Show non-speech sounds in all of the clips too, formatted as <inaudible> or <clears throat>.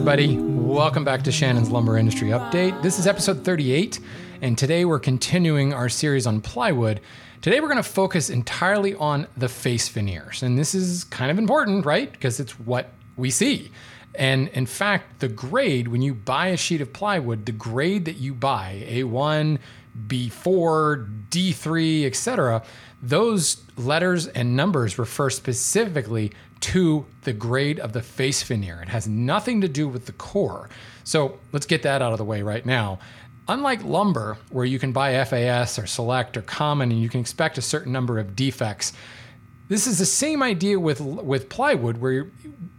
everybody. Welcome back to Shannon's Lumber Industry Update. This is episode 38, and today we're continuing our series on plywood. Today we're going to focus entirely on the face veneers, and this is kind of important, right? Because it's what we see. And in fact, the grade, when you buy a sheet of plywood, the grade that you buy, A1, B4, D3, etc., those letters and numbers refer specifically to the grade of the face veneer. It has nothing to do with the core. So let's get that out of the way right now. Unlike lumber, where you can buy FAS or select or common and you can expect a certain number of defects, this is the same idea with, with plywood, where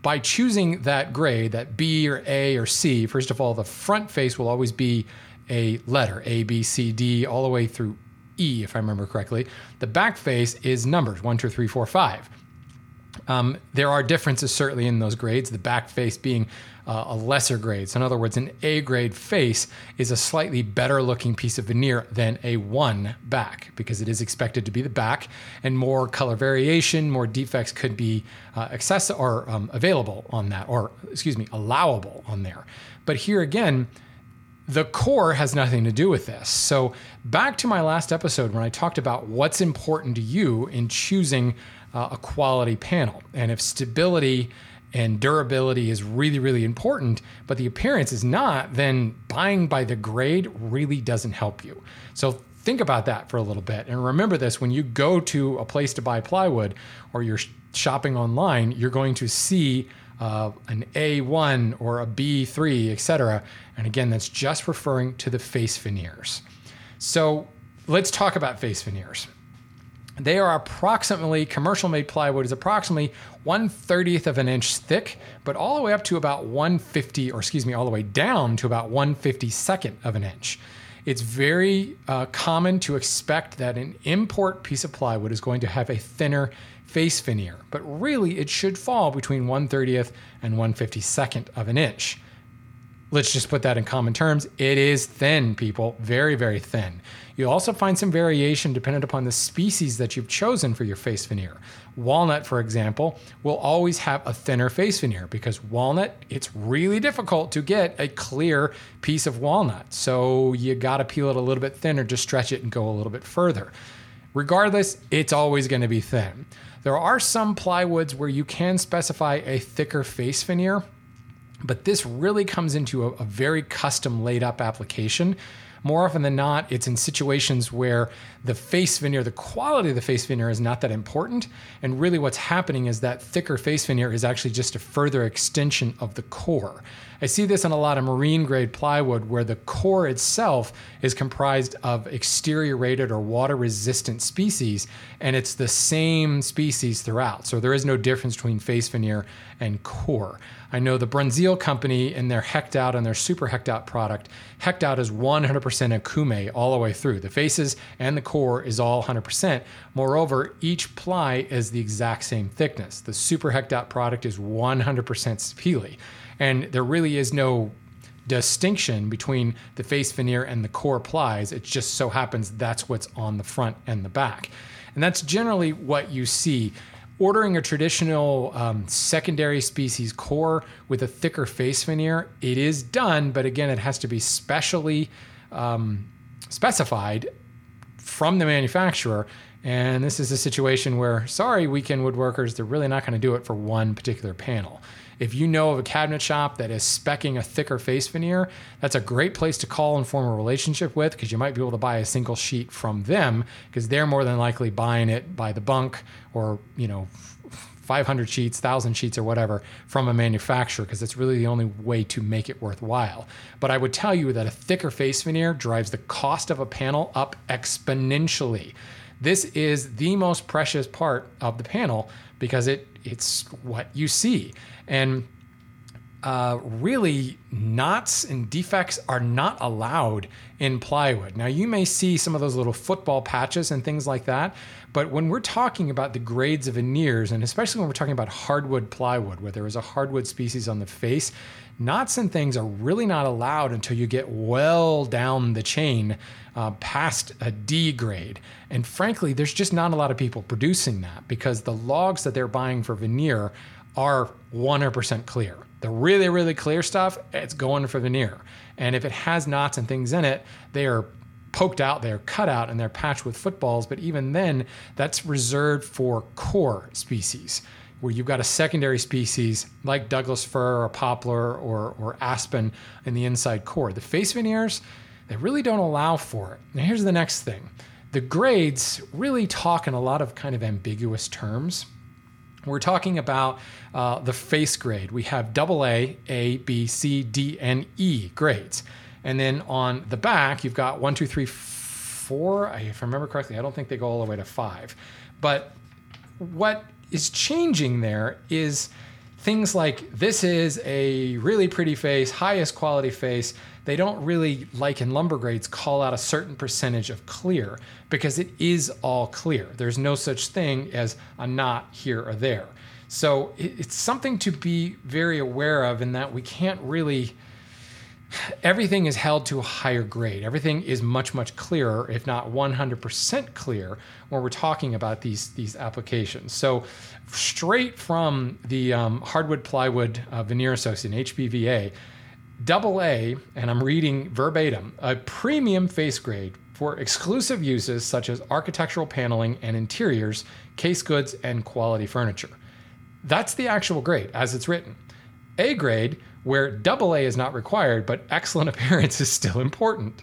by choosing that grade, that B or A or C, first of all, the front face will always be a letter A, B, C, D, all the way through E, if I remember correctly. The back face is numbers one, two, three, four, five. Um, there are differences certainly in those grades, the back face being uh, a lesser grade. So, in other words, an A grade face is a slightly better looking piece of veneer than a one back because it is expected to be the back, and more color variation, more defects could be uh, access or um, available on that, or excuse me, allowable on there. But here again, the core has nothing to do with this. So, back to my last episode when I talked about what's important to you in choosing uh, a quality panel. And if stability and durability is really, really important, but the appearance is not, then buying by the grade really doesn't help you. So, think about that for a little bit. And remember this when you go to a place to buy plywood or you're shopping online, you're going to see uh, an A1 or a B3, etc. And again, that's just referring to the face veneers. So let's talk about face veneers. They are approximately, commercial made plywood is approximately 1 30th of an inch thick, but all the way up to about 150, or excuse me, all the way down to about 152nd of an inch. It's very uh, common to expect that an import piece of plywood is going to have a thinner face veneer, but really it should fall between 130th and 152nd of an inch. Let's just put that in common terms. It is thin, people, very, very thin. You'll also find some variation dependent upon the species that you've chosen for your face veneer. Walnut, for example, will always have a thinner face veneer because walnut, it's really difficult to get a clear piece of walnut. So you got to peel it a little bit thinner to stretch it and go a little bit further. Regardless, it's always going to be thin. There are some plywoods where you can specify a thicker face veneer, but this really comes into a, a very custom laid up application. More often than not, it's in situations where the face veneer, the quality of the face veneer is not that important. And really, what's happening is that thicker face veneer is actually just a further extension of the core. I see this on a lot of marine grade plywood where the core itself is comprised of exterior rated or water resistant species, and it's the same species throughout. So there is no difference between face veneer and core. I know the Bruynzeel company and their Hecked Out and their Super Hecked Out product, Hecked Out is 100% Okoume all the way through. The faces and the core is all 100%. Moreover, each ply is the exact same thickness. The Super Hecked Out product is 100% Sapele. And there really is no distinction between the face veneer and the core plies. It just so happens that's what's on the front and the back. And that's generally what you see. Ordering a traditional um, secondary species core with a thicker face veneer, it is done, but again, it has to be specially um, specified from the manufacturer. And this is a situation where, sorry, weekend woodworkers, they're really not going to do it for one particular panel. If you know of a cabinet shop that is specking a thicker face veneer, that's a great place to call and form a relationship with because you might be able to buy a single sheet from them because they're more than likely buying it by the bunk or, you know, 500 sheets, 1,000 sheets, or whatever from a manufacturer because it's really the only way to make it worthwhile. But I would tell you that a thicker face veneer drives the cost of a panel up exponentially. This is the most precious part of the panel because it it's what you see. And uh, really, knots and defects are not allowed in plywood. Now, you may see some of those little football patches and things like that, but when we're talking about the grades of veneers, and especially when we're talking about hardwood plywood, where there is a hardwood species on the face, knots and things are really not allowed until you get well down the chain uh, past a D grade. And frankly, there's just not a lot of people producing that because the logs that they're buying for veneer are 100% clear. The really, really clear stuff, it's going for veneer. And if it has knots and things in it, they are poked out, they're cut out, and they're patched with footballs. But even then, that's reserved for core species, where you've got a secondary species like Douglas fir or poplar or, or aspen in the inside core. The face veneers, they really don't allow for it. Now, here's the next thing the grades really talk in a lot of kind of ambiguous terms. We're talking about uh, the face grade. We have double A, A, B, C, D, and E grades. And then on the back, you've got one, two, three, four. If I remember correctly, I don't think they go all the way to five. But what is changing there is things like this is a really pretty face, highest quality face. They don't really, like in lumber grades, call out a certain percentage of clear because it is all clear. There's no such thing as a knot here or there. So it's something to be very aware of in that we can't really everything is held to a higher grade. Everything is much, much clearer, if not 100% clear, when we're talking about these, these applications. So, straight from the um, Hardwood Plywood uh, Veneer Association, HPVA, double A, and I'm reading verbatim, a premium face grade for exclusive uses such as architectural paneling and interiors, case goods, and quality furniture. That's the actual grade as it's written. A grade where double A is not required, but excellent <laughs> appearance is still important.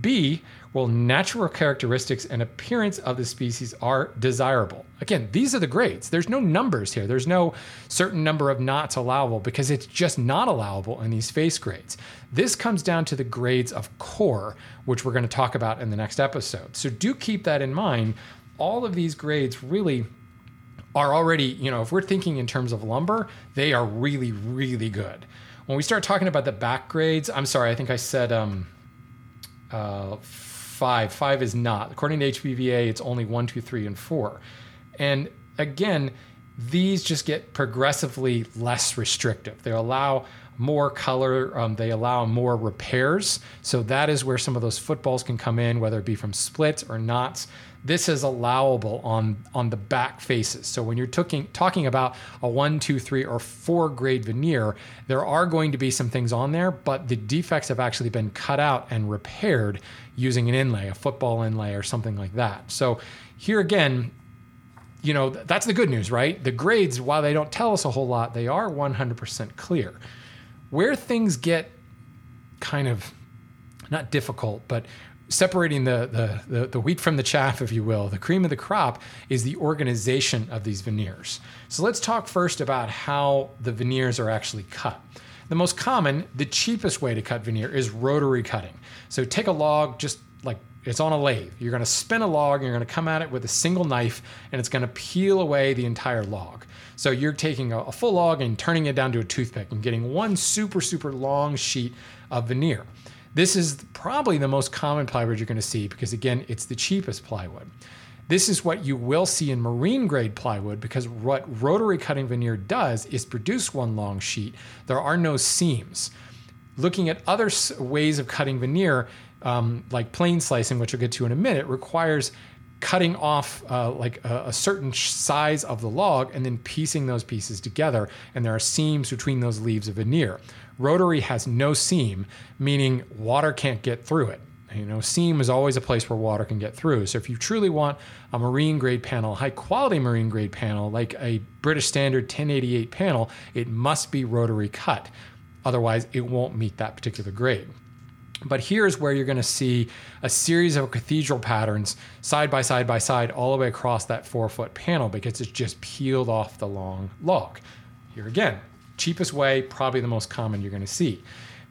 B, well, natural characteristics and appearance of the species are desirable. Again, these are the grades. There's no numbers here. There's no certain number of knots allowable because it's just not allowable in these face grades. This comes down to the grades of core, which we're going to talk about in the next episode. So do keep that in mind. All of these grades really are already, you know, if we're thinking in terms of lumber, they are really, really good. When we start talking about the back grades, I'm sorry, I think I said um, uh, five. Five is not. According to HPVA, it's only one, two, three, and four. And again, these just get progressively less restrictive. They allow more color, um, they allow more repairs. So that is where some of those footballs can come in, whether it be from splits or knots this is allowable on on the back faces. So when you're talking talking about a one, two, three, or four grade veneer, there are going to be some things on there, but the defects have actually been cut out and repaired using an inlay, a football inlay, or something like that. So here again, you know that's the good news, right? The grades, while they don't tell us a whole lot, they are 100% clear. Where things get kind of not difficult, but separating the, the, the, the, wheat from the chaff, if you will, the cream of the crop is the organization of these veneers. So let's talk first about how the veneers are actually cut. The most common, the cheapest way to cut veneer is rotary cutting. So take a log, just like it's on a lathe. You're going to spin a log and you're going to come at it with a single knife and it's going to peel away the entire log. So you're taking a, a full log and turning it down to a toothpick and getting one super, super long sheet of veneer. This is probably the most common plywood you're going to see because, again, it's the cheapest plywood. This is what you will see in marine grade plywood because what rotary cutting veneer does is produce one long sheet. There are no seams. Looking at other ways of cutting veneer, um, like plane slicing, which we'll get to in a minute, requires cutting off uh, like a, a, certain size of the log and then piecing those pieces together. And there are seams between those leaves of veneer. Rotary has no seam, meaning water can't get through it. You know, seam is always a place where water can get through. So if you truly want a marine grade panel, high quality marine grade panel, like a British Standard 1088 panel, it must be rotary cut. Otherwise, it won't meet that particular grade. But here's where you're going to see a series of cathedral patterns side by side by side all the way across that four foot panel because it's just peeled off the long log. Here again, cheapest way, probably the most common you're going to see.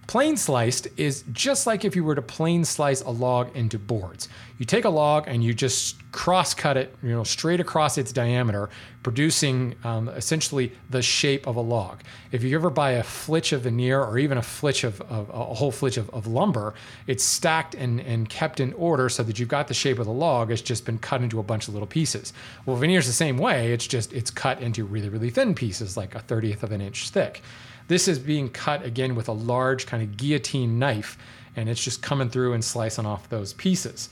Plane sliced is just like if you were to plane slice a log into boards. You take a log and you just cross cut it, you know, straight across its diameter, producing um, essentially the shape of a log. If you ever buy a flitch of veneer or even a flitch of, of a whole flitch of, of, lumber, it's stacked and, and kept in order so that you've got the shape of the log. It's just been cut into a bunch of little pieces. Well, veneer is the same way. It's just it's cut into really really thin pieces, like a thirtieth of an inch thick. This is being cut again with a large kind of guillotine knife, and it's just coming through and slicing off those pieces.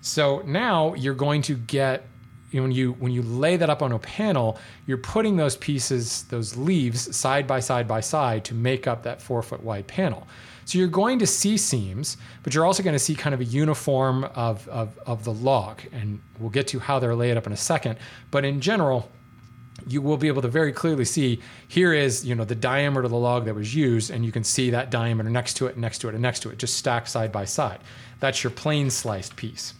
So now you're going to get when you when you lay that up on a panel, you're putting those pieces, those leaves, side by side by side to make up that four foot wide panel. So you're going to see seams, but you're also going to see kind of a uniform of, of, of the log. And we'll get to how they're laid up in a second. But in general, you will be able to very clearly see here is you know the diameter of the log that was used and you can see that diameter next to it next to it and next to it just stacked side by side. That's your plain sliced piece.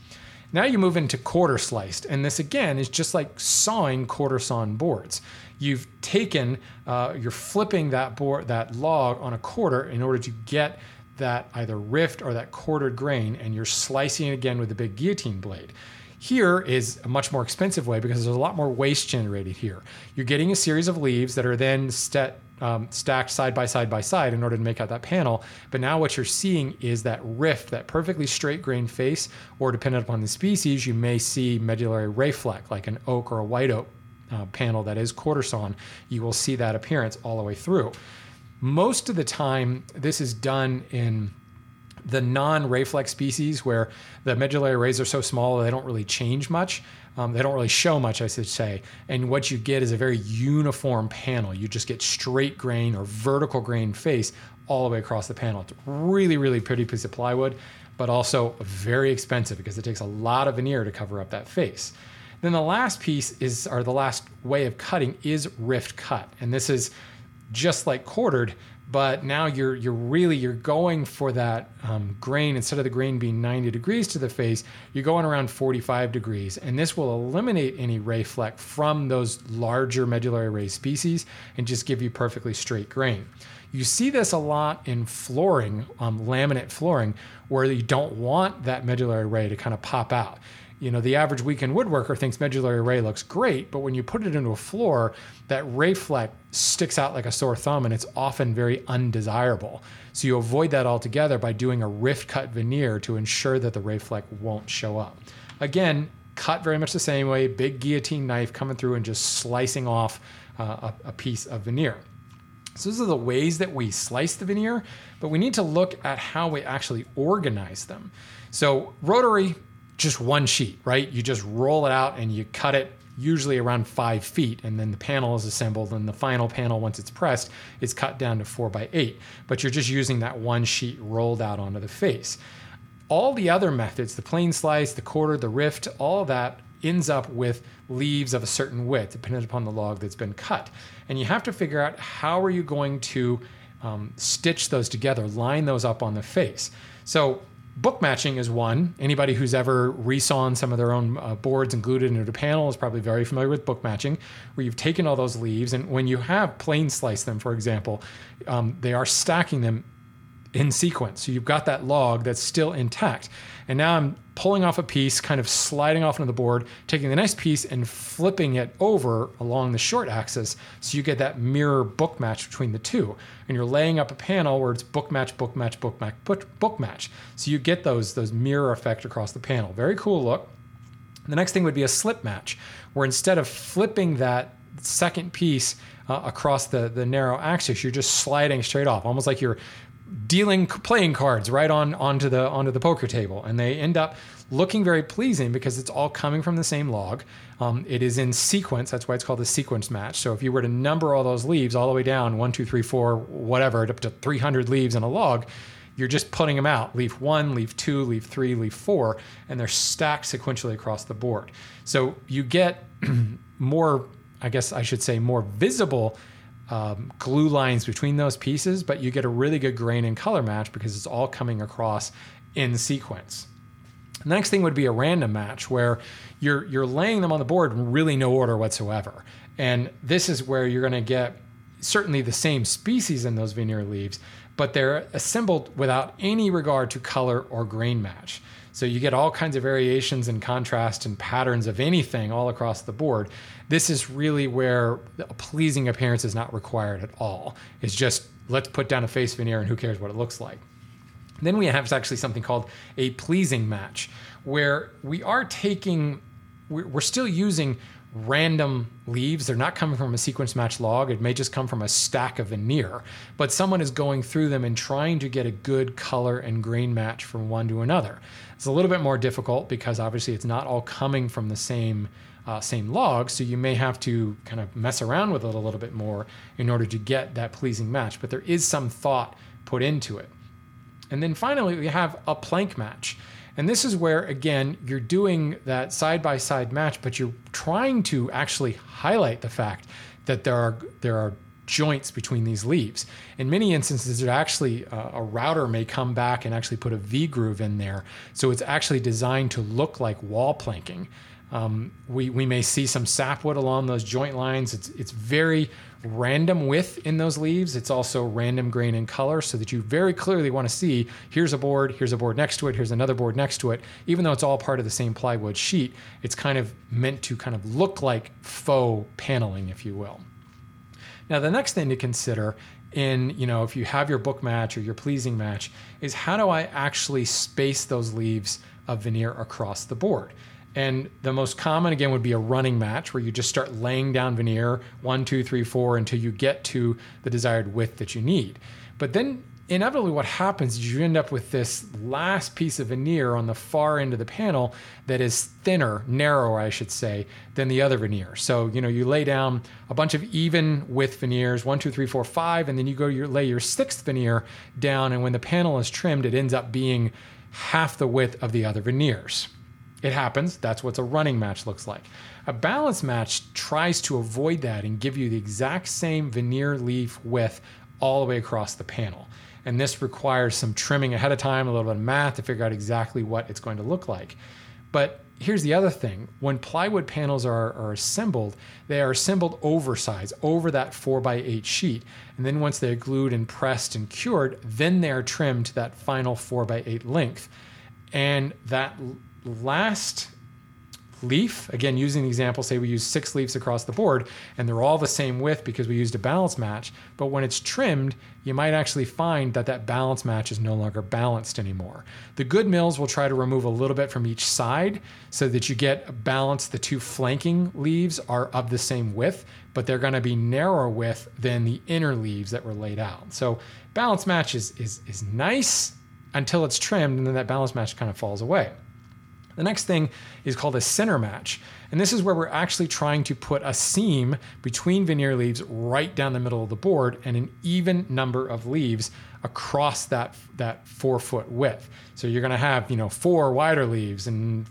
Now you move into quarter sliced and this again is just like sawing quarter sawn boards. You've taken uh, you're flipping that board that log on a quarter in order to get that either rift or that quartered grain and you're slicing it again with a big guillotine blade here is a much more expensive way because there's a lot more waste generated here. You're getting a series of leaves that are then um, stacked side by side by side in order to make out that panel. But now what you're seeing is that rift, that perfectly straight grain face, or dependent upon the species, you may see medullary ray fleck, like an oak or a white oak uh, panel that is quarter sawn. You will see that appearance all the way through. Most of the time, this is done in the non-ray flecks species where the medullary rays are so small they don't really change much. Um, they don't really show much, I should say. And what you get is a very uniform panel. You just get straight grain or vertical grain face all the way across the panel. It's a really, really pretty piece of plywood, but also very expensive because it takes a lot of veneer to cover up that face. Then the last piece is, or the last way of cutting is rift cut. And this is just like quartered, but now you're you're really you're going for that um, grain instead of the grain being 90 degrees to the face you're going around 45 degrees. And this will eliminate any ray fleck from those larger medullary ray species and just give you perfectly straight grain. You see this a lot in flooring um, laminate flooring where you don't want that medullary ray to kind of pop out you know, the average weekend woodworker thinks medullary ray looks great, but when you put it into a floor, that ray fleck sticks out like a sore thumb and it's often very undesirable. So you avoid that altogether by doing a rift cut veneer to ensure that the ray fleck won't show up. Again, cut very much the same way, big guillotine knife coming through and just slicing off uh, a, a piece of veneer. So those are the ways that we slice the veneer, but we need to look at how we actually organize them. So rotary just one sheet, right? You just roll it out and you cut it usually around five feet, and then the panel is assembled, and the final panel, once it's pressed, is cut down to four by eight. But you're just using that one sheet rolled out onto the face. All the other methods, the plane slice, the quarter, the rift, all that ends up with leaves of a certain width, depending upon the log that's been cut. And you have to figure out how are you going to um, stitch those together, line those up on the face. So book matching is one. Anybody who's ever resawn some of their own uh, boards and glued it into a panel is probably very familiar with book matching, where you've taken all those leaves and when you have plain sliced them, for example, um, they are stacking them in sequence. So you've got that log that's still intact. And now I'm pulling off a piece, kind of sliding off into the board, taking the next piece and flipping it over along the short axis. So you get that mirror book match between the two. And you're laying up a panel where it's book match, book match, book match, book match. So you get those, those mirror effect across the panel. Very cool look. The next thing would be a slip match, where instead of flipping that second piece uh, across the, the narrow axis, you're just sliding straight off, almost like you're dealing playing cards right on onto the onto the poker table, and they end up looking very pleasing because it's all coming from the same log. Um, it is in sequence. That's why it's called a sequence match. So if you were to number all those leaves all the way down one, two, three, four, whatever, up to 300 leaves in a log, you're just putting them out. Leaf one, leaf two, leaf three, leaf four, and they're stacked sequentially across the board. So you get <clears throat> more, I guess I should say, more visible um, glue lines between those pieces, but you get a really good grain and color match because it's all coming across in sequence. The next thing would be a random match where you're you're laying them on the board in really no order whatsoever. And this is where you're going to get certainly the same species in those veneer leaves, but they're assembled without any regard to color or grain match. So you get all kinds of variations and contrast and patterns of anything all across the board. This is really where a pleasing appearance is not required at all. It's just let's put down a face veneer and who cares what it looks like. Then we have actually something called a pleasing match, where we are taking, we're still using random leaves. They're not coming from a sequence match log. It may just come from a stack of veneer, but someone is going through them and trying to get a good color and grain match from one to another. It's a little bit more difficult because obviously it's not all coming from the same uh, same log, so you may have to kind of mess around with it a little bit more in order to get that pleasing match. But there is some thought put into it. And then finally, we have a plank match. And this is where, again, you're doing that side by side match, but you're trying to actually highlight the fact that there are, there are joints between these leaves. In many instances, it actually uh, a router may come back and actually put a V groove in there. So it's actually designed to look like wall planking. Um, we, we may see some sapwood along those joint lines. It's, it's very random width in those leaves. It's also random grain and color so that you very clearly want to see here's a board, here's a board next to it, here's another board next to it. Even though it's all part of the same plywood sheet, it's kind of meant to kind of look like faux paneling, if you will. Now, the next thing to consider in, you know, if you have your book match or your pleasing match is how do I actually space those leaves of veneer across the board? And the most common, again, would be a running match where you just start laying down veneer one, two, three, four until you get to the desired width that you need. But then inevitably what happens is you end up with this last piece of veneer on the far end of the panel that is thinner, narrower, I should say, than the other veneer. So, you know, you lay down a bunch of even width veneers, one, two, three, four, five, and then you go your, lay your sixth veneer down, and when the panel is trimmed, it ends up being half the width of the other veneers. It happens. That's what a running match looks like. A balance match tries to avoid that and give you the exact same veneer leaf width all the way across the panel. And this requires some trimming ahead of time, a little bit of math to figure out exactly what it's going to look like. But here's the other thing when plywood panels are, are assembled, they are assembled oversized over that 4x8 sheet. And then once they're glued and pressed and cured, then they're trimmed to that final 4x8 length. And that last leaf, again, using the example, say we use six leaves across the board and they're all the same width because we used a balance match. But when it's trimmed, you might actually find that that balance match is no longer balanced anymore. The good mills will try to remove a little bit from each side so that you get a balance. The two flanking leaves are of the same width, but they're going to be narrower width than the inner leaves that were laid out. So balance match is, is, is nice until it's trimmed and then that balance match kind of falls away. The next thing is called a center match. And this is where we're actually trying to put a seam between veneer leaves right down the middle of the board and an even number of leaves across that, that four foot width. So you're to have, you know, four wider leaves and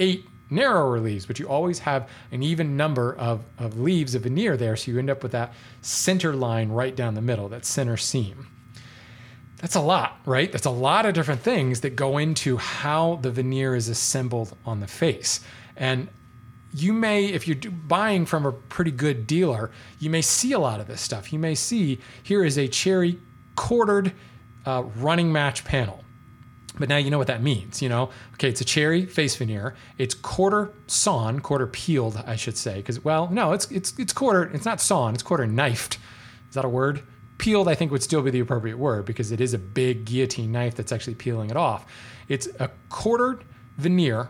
eight narrower leaves, but you always have an even number of, of leaves of veneer there. So you end up with that center line right down the middle, that center seam that's a lot, right? That's a lot of different things that go into how the veneer is assembled on the face. And you may, if you're buying from a pretty good dealer, you may see a lot of this stuff. You may see here is a cherry quartered uh, running match panel. But now you know what that means, you know? Okay, it's a cherry face veneer. It's quarter sawn, quarter peeled, I should say, because well, no, it's it's it's quarter. It's not sawn. It's quarter knifed. Is that a word? Peeled, I think, would still be the appropriate word because it is a big guillotine knife that's actually peeling it off. It's a quartered veneer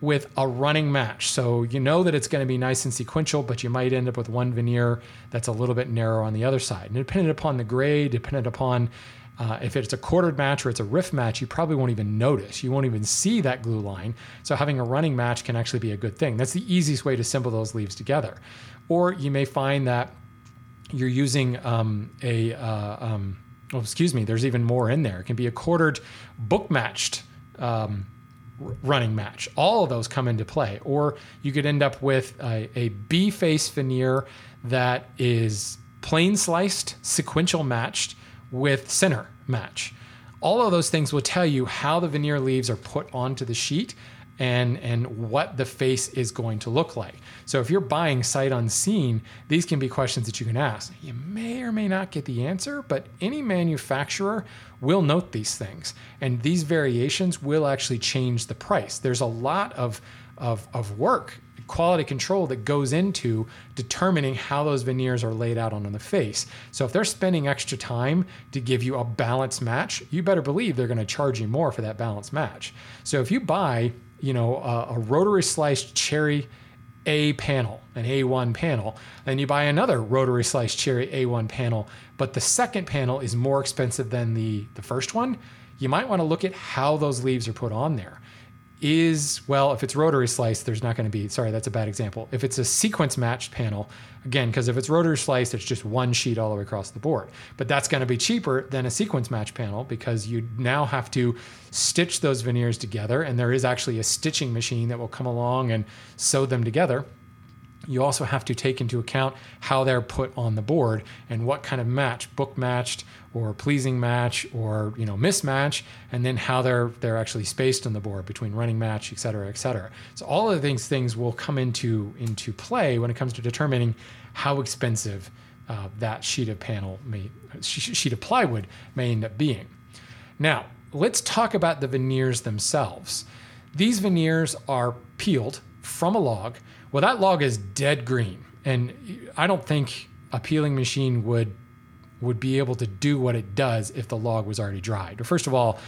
with a running match. So you know that it's going to be nice and sequential, but you might end up with one veneer that's a little bit narrow on the other side. And depending upon the grade, dependent upon uh, if it's a quartered match or it's a rift match, you probably won't even notice. You won't even see that glue line. So having a running match can actually be a good thing. That's the easiest way to assemble those leaves together. Or you may find that you're using um, a, uh, um, oh, excuse me, there's even more in there. It can be a quartered book matched um, running match. All of those come into play. Or you could end up with a, a B face veneer that is plain sliced, sequential matched with center match. All of those things will tell you how the veneer leaves are put onto the sheet and and what the face is going to look like. So if you're buying sight unseen, these can be questions that you can ask. You may or may not get the answer, but any manufacturer will note these things, and these variations will actually change the price. There's a lot of of, of work quality control that goes into determining how those veneers are laid out on the face. So if they're spending extra time to give you a balanced match, you better believe they're going to charge you more for that balanced match. So if you buy you know, a, a rotary sliced cherry A panel, an A1 panel, then you buy another rotary sliced cherry A1 panel, but the second panel is more expensive than the, the first one, you might want to look at how those leaves are put on there. Is well if it's rotary slice there's not going to be sorry that's a bad example. If it's a sequence matched panel again because if it's rotary sliced it's just one sheet all the way across the board. But that's going to be cheaper than a sequence match panel because you now have to stitch those veneers together and there is actually a stitching machine that will come along and sew them together you also have to take into account how they're put on the board and what kind of match, book matched or pleasing match or you know mismatch, and then how they're they're actually spaced on the board between running match, et cetera, et cetera. So all of these things will come into into play when it comes to determining how expensive uh, that sheet of panel may sheet of plywood may end up being. Now let's talk about the veneers themselves. These veneers are peeled from a log well, that log is dead green, and I don't think a peeling machine would would be able to do what it does if the log was already dried. First of all,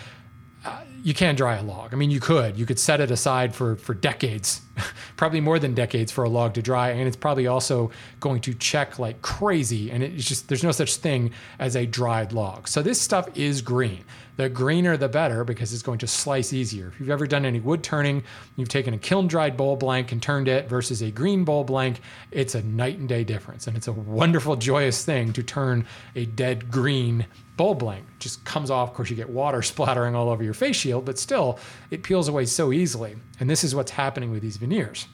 uh, you can't dry a log. I mean, you could. You could set it aside for for decades, <laughs> probably more than decades for a log to dry, and it's probably also going to check like crazy. And it's just there's no such thing as a dried log. So this stuff is green. The greener the better because it's going to slice easier. If you've ever done any wood turning, you've taken a kiln dried bowl blank and turned it versus a green bowl blank, it's a night and day difference. And it's a wonderful, joyous thing to turn a dead green bowl blank. It just comes off. Of course, you get water <laughs> splattering all over your face shield, but still, it peels away so easily. And this is what's happening with these veneers.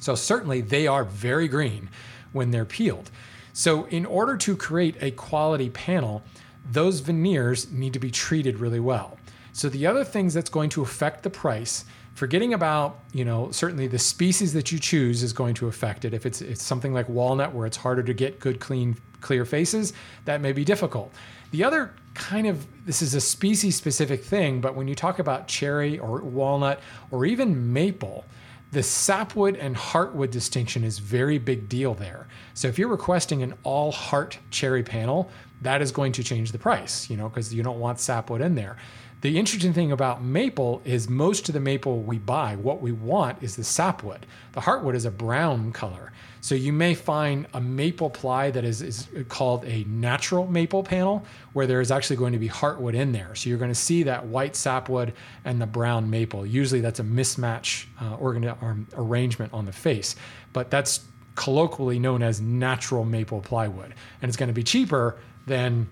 So, certainly, they are very green when they're peeled. So, in order to create a quality panel, those veneers need to be treated really well. So the other things that's going to affect the price, forgetting about, you know, certainly the species that you choose is going to affect it. If it's it's something like walnut where it's harder to get good clean clear faces, that may be difficult. The other kind of this is a species specific thing, but when you talk about cherry or walnut or even maple, the sapwood and heartwood distinction is very big deal there. So if you're requesting an all heart cherry panel, that is going to change the price, you know, because you don't want sapwood in there. The interesting thing about maple is most of the maple we buy, what we want is the sapwood. The heartwood is a brown color. So you may find a maple ply that is, is called a natural maple panel, where there is actually going to be heartwood in there. So you're going to see that white sapwood and the brown maple. Usually that's a mismatch uh, organ- um, arrangement on the face, but that's colloquially known as natural maple plywood. And it's going to be cheaper than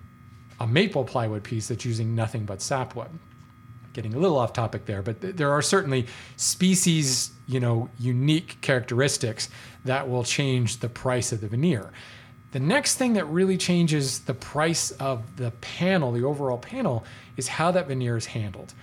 a maple plywood piece that's using nothing but sapwood. Getting a little off topic there, but th- there are certainly species, you know, unique characteristics that will change the price of the veneer. The next thing that really changes the price of the panel, the overall panel, is how that veneer is handled.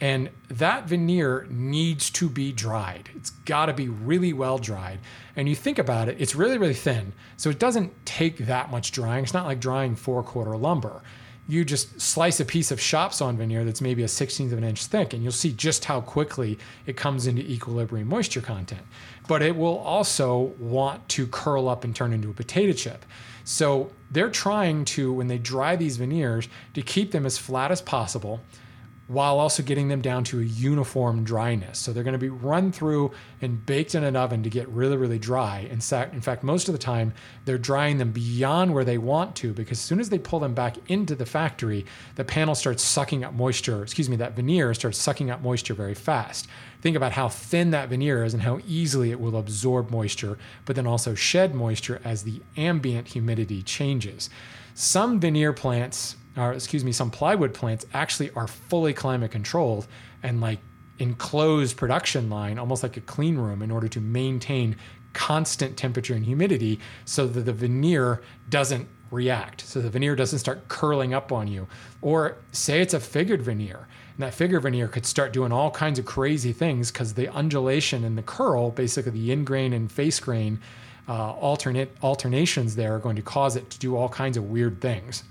And that veneer needs to be dried. It's got to be really well dried. And you think about it, it's really, really thin. So it doesn't take that much drying. It's not like drying four quarter lumber. You just slice a piece of shop sawn veneer that's maybe a 16th of an inch thick, and you'll see just how quickly it comes into equilibrium moisture content. But it will also want to curl up and turn into a potato chip. So they're trying to, when they dry these veneers, to keep them as flat as possible while also getting them down to a uniform dryness. So they're going to be run through and baked in an oven to get really, really dry. In fact, in fact, most of the time they're drying them beyond where they want to because as soon as they pull them back into the factory, the panel starts sucking up moisture. Excuse me, that veneer starts sucking up moisture very fast. Think about how thin that veneer is and how easily it will absorb moisture, but then also shed moisture as the ambient humidity changes. Some veneer plants or excuse me, some plywood plants actually are fully climate controlled and like enclosed production line, almost like a clean room, in order to maintain constant temperature and humidity so that the veneer doesn't react. So the veneer doesn't start curling up on you. Or say it's a figured veneer. And that figure veneer could start doing all kinds of crazy things because the undulation and the curl, basically the in grain and face grain uh, alternate alternations there are going to cause it to do all kinds of weird things.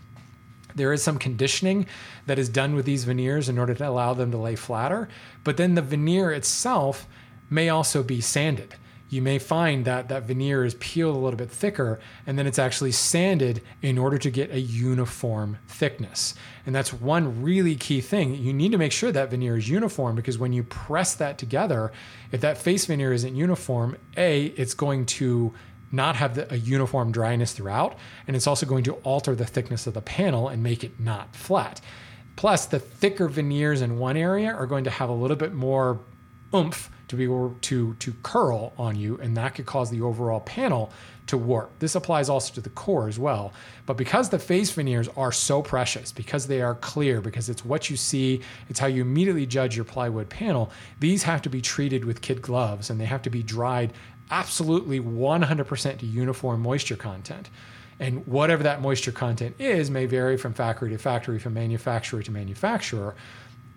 There is some conditioning that is done with these veneers in order to allow them to lay flatter, but then the veneer itself may also be sanded. You may find that that veneer is peeled a little bit thicker and then it's actually sanded in order to get a uniform thickness. And that's one really key thing. You need to make sure that veneer is uniform because when you press that together, if that face veneer isn't uniform, A, it's going to not have the, a uniform dryness throughout, and it's also going to alter the thickness of the panel and make it not flat. Plus, the thicker veneers in one area are going to have a little bit more oomph to be able to to curl on you, and that could cause the overall panel to warp. This applies also to the core as well. But because the face veneers are so precious, because they are clear, because it's what you see, it's how you immediately judge your plywood panel, these have to be treated with kid gloves and they have to be dried absolutely 100% uniform moisture content. And whatever that moisture content is may vary from factory to factory, from manufacturer to manufacturer.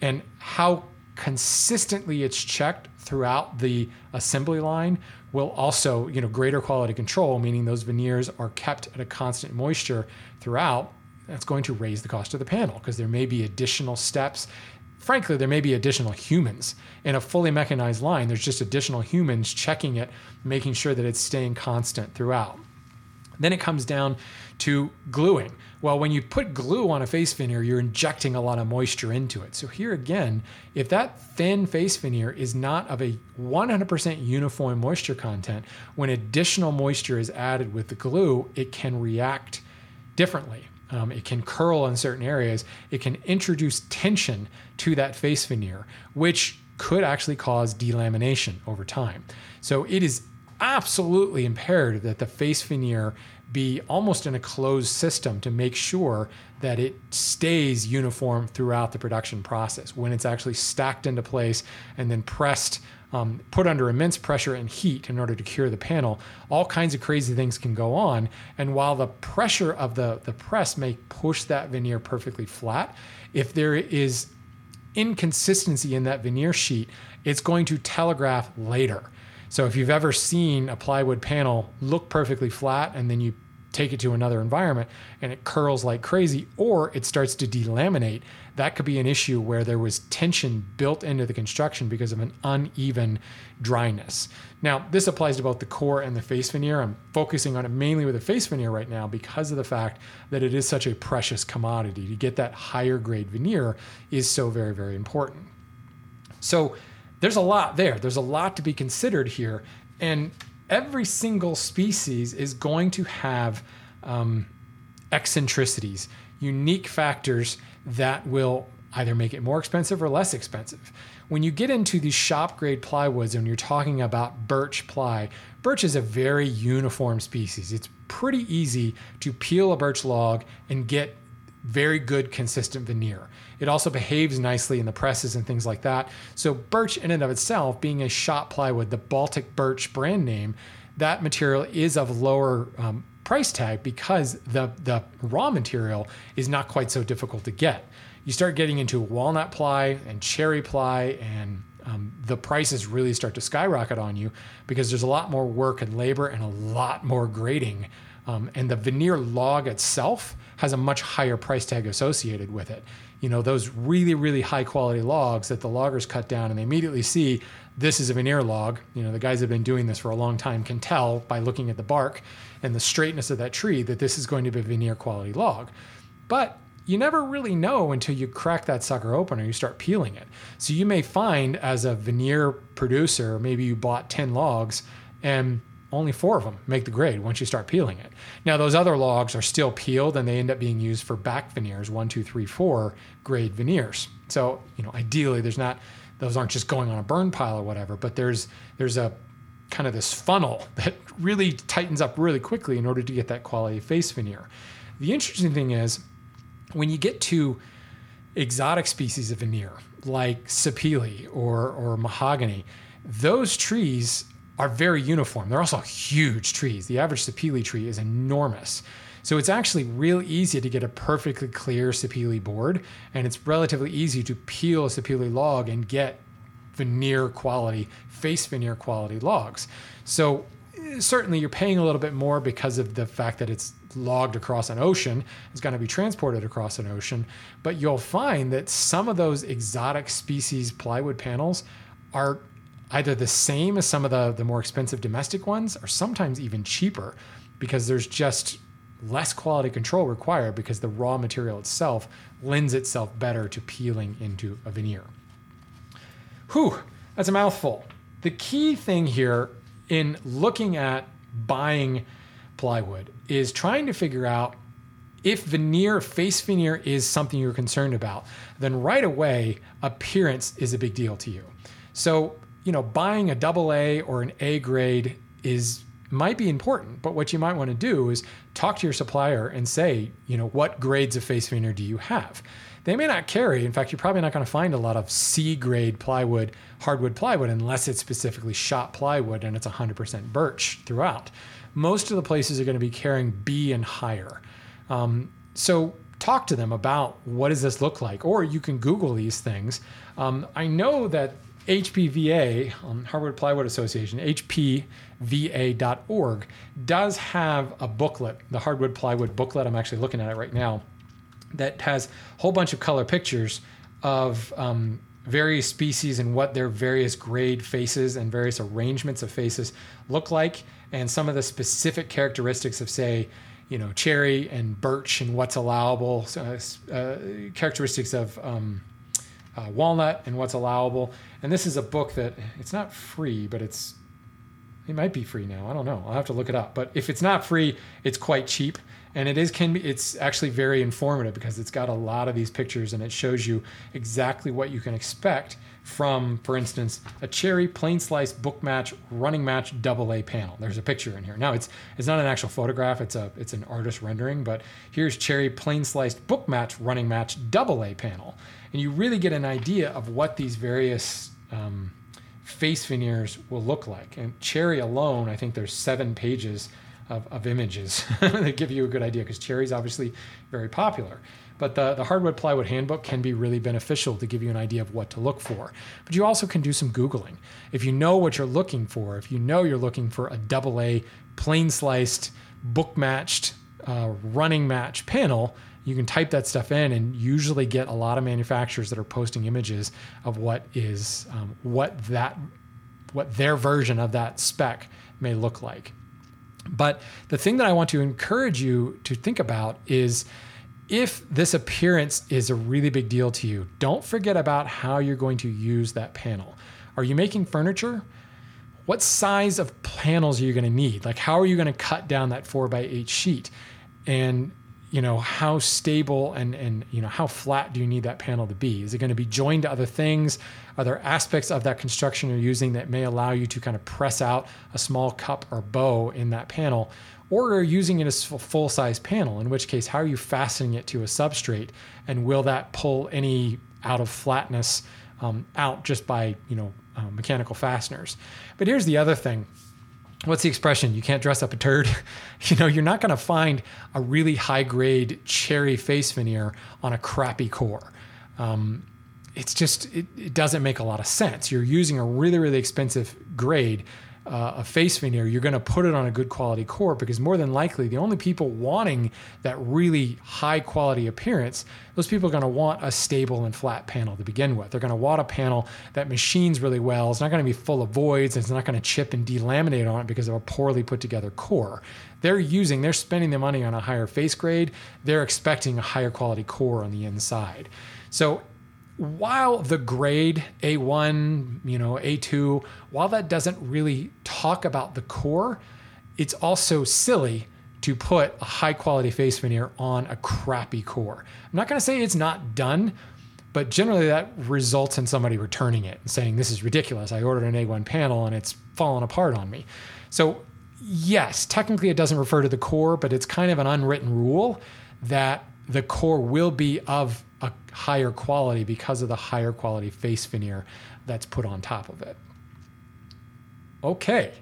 And how consistently it's checked throughout the assembly line will also, you know, greater quality control, meaning those veneers are kept at a constant moisture throughout. That's going to raise the cost of the panel because there may be additional steps. Frankly, there may be additional humans in a fully mechanized line. There's just additional humans checking it, making sure that it's staying constant throughout. Then it comes down to gluing. Well, when you put glue on a face veneer, you're injecting a lot of moisture into it. So, here again, if that thin face veneer is not of a 100% uniform moisture content, when additional moisture is added with the glue, it can react differently. Um, it can curl in certain areas. It can introduce tension to that face veneer, which could actually cause delamination over time. So, it is absolutely imperative that the face veneer be almost in a closed system to make sure that it stays uniform throughout the production process. When it's actually stacked into place and then pressed, um, put under immense pressure and heat in order to cure the panel, all kinds of crazy things can go on. And while the pressure of the, the press may push that veneer perfectly flat, if there is inconsistency in that veneer sheet, it's going to telegraph later. So if you've ever seen a plywood panel look perfectly flat and then you take it to another environment and it curls like crazy or it starts to delaminate, that could be an issue where there was tension built into the construction because of an uneven dryness. Now, this applies to both the core and the face veneer. I'm focusing on it mainly with the face veneer right now because of the fact that it is such a precious commodity. To get that higher grade veneer is so very, very important. So, there's a lot there. There's a lot to be considered here. And every single species is going to have um, eccentricities, unique factors that will either make it more expensive or less expensive. When you get into these shop grade plywoods and you're talking about birch ply, birch is a very uniform species. It's pretty easy to peel a birch log and get very good consistent veneer. It also behaves nicely in the presses and things like that. So birch in and of itself being a shop plywood, the Baltic birch brand name, that material is of lower um, price tag because the the raw material is not quite so difficult to get. You start getting into walnut ply and cherry ply and um, the prices really start to skyrocket on you because there's a lot more work and labor and a lot more grading. Um, and the veneer log itself has a much higher price tag associated with it. You know, those really, really high quality logs that the loggers cut down and they immediately see this is a veneer log. You know, the guys have been doing this for a long time can tell by looking at the bark and the straightness of that tree that this is going to be a veneer quality log. But you never really know until you crack that sucker open or you start peeling it. So you may find as a veneer producer, maybe you bought 10 logs and only four of them make the grade once you start peeling it. Now, those other logs are still peeled and they end up being used for back veneers, one, two, three, four grade veneers. So, you know, ideally, there's not, those aren't just going on a burn pile or whatever, but there's, there's a kind of this funnel <laughs> that really tightens up really quickly in order to get that quality face veneer. The interesting thing is when you get to exotic species of veneer like sapele or, or mahogany, those trees are very uniform. They're also huge trees. The average sapele tree is enormous. So it's actually real easy to get a perfectly clear sapele board, and it's relatively easy to peel a sapele log and get veneer quality, face veneer quality logs. So eh, certainly you're paying a little bit more because of the fact that it's logged across an ocean, it's going to be transported across an ocean, but you'll find that some of those exotic species plywood panels are either the same as some of the, the more expensive domestic ones or sometimes even cheaper because there's just less quality control required because the raw material itself lends itself better to peeling into a veneer. Whew, that's a mouthful. The key thing here in looking at buying plywood is trying to figure out if veneer, face veneer is something you're concerned about, then right away, appearance is a big deal to you. So you know, buying a double A or an A grade is might be important, but what you might want to do is talk to your supplier and say, you know, what grades of face veneer do you have? They may not carry. In fact, you're probably not going to find a lot of C grade plywood, hardwood plywood, unless it's specifically shot plywood and it's 100% birch throughout. Most of the places are going to be carrying B and higher. Um, so talk to them about what does this look like, or you can Google these things. Um, I know that HPVA, um, Hardwood Plywood Association, hpva.org, does have a booklet, the Hardwood Plywood booklet. I'm actually looking at it right now, that has a whole bunch of color pictures of um, various species and what their various grade faces and various arrangements of faces look like, and some of the specific characteristics of, say, you know, cherry and birch and what's allowable, uh, uh, characteristics of um, uh, walnut and what's allowable. And this is a book that it's not free, but it's it might be free now. I don't know. I'll have to look it up. But if it's not free, it's quite cheap, and it is can be. It's actually very informative because it's got a lot of these pictures and it shows you exactly what you can expect from, for instance, a cherry plain slice book match running match double A panel. There's a picture in here. Now it's it's not an actual photograph. It's a it's an artist rendering. But here's cherry plain sliced book match running match double A panel, and you really get an idea of what these various um, face veneers will look like. And cherry alone, I think there's seven pages of, of images <laughs> that give you a good idea because cherry is obviously very popular. But the, the hardwood plywood handbook can be really beneficial to give you an idea of what to look for. But you also can do some Googling. If you know what you're looking for, if you know you're looking for a double A plain sliced, book matched, uh, running match panel, you can type that stuff in and usually get a lot of manufacturers that are posting images of what is um, what that what their version of that spec may look like. But the thing that I want to encourage you to think about is if this appearance is a really big deal to you, don't forget about how you're going to use that panel. Are you making furniture? What size of panels are you going to need? Like, how are you going to cut down that four by eight sheet? And you know how stable and and you know how flat do you need that panel to be? Is it going to be joined to other things? Are there aspects of that construction you're using that may allow you to kind of press out a small cup or bow in that panel? Or are you using it as a full size panel in which case how are you fastening it to a substrate? And will that pull any out of flatness um, out just by you know uh, mechanical fasteners? But here's the other thing what's the expression? You can't dress up a turd. <laughs> you know, you're not going to find a really high grade cherry face veneer on a crappy core. Um, it's just, it, it, doesn't make a lot of sense. You're using a really, really expensive grade uh, a face veneer, you're going to put it on a good quality core because more than likely, the only people wanting that really high quality appearance, those people are going to want a stable and flat panel to begin with. They're going to want a panel that machines really well. It's not going to be full of voids. It's not going to chip and delaminate on it because of a poorly put together core. They're using, they're spending the money on a higher face grade. They're expecting a higher quality core on the inside. So while the grade A1, you know, A2, while that doesn't really talk about the core, it's also silly to put a high quality face veneer on a crappy core. I'm not going to say it's not done, but generally that results in somebody returning it and saying, This is ridiculous. I ordered an A1 panel and it's fallen apart on me. So, yes, technically it doesn't refer to the core, but it's kind of an unwritten rule that the core will be of a higher quality because of the higher quality face veneer that's put on top of it. Okay,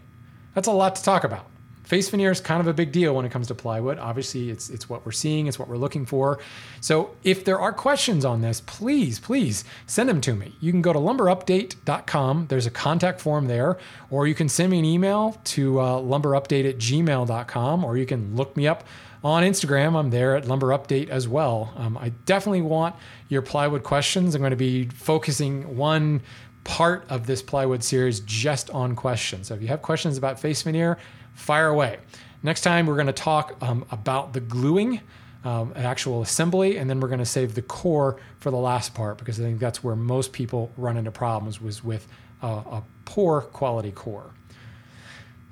that's a lot to talk about. Face veneer is kind of a big deal when it comes to plywood. Obviously, it's it's what we're seeing, it's what we're looking for. So, if there are questions on this, please, please send them to me. You can go to lumberupdate.com. There's a contact form there, or you can send me an email to uh, lumberupdate at gmail.com, or you can look me up on Instagram. I'm there at Lumber Update as well. Um, I definitely want your plywood questions. I'm going to be focusing one part of this plywood series just on questions. So if you have questions about face veneer, fire away. Next time, we're going to talk um, about the gluing. Um, an actual assembly, and then we're going to save the core for the last part because I think that's where most people run into problems was with uh, a poor quality core.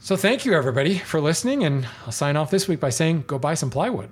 So thank you everybody for listening, and I'll sign off this week by saying go buy some plywood.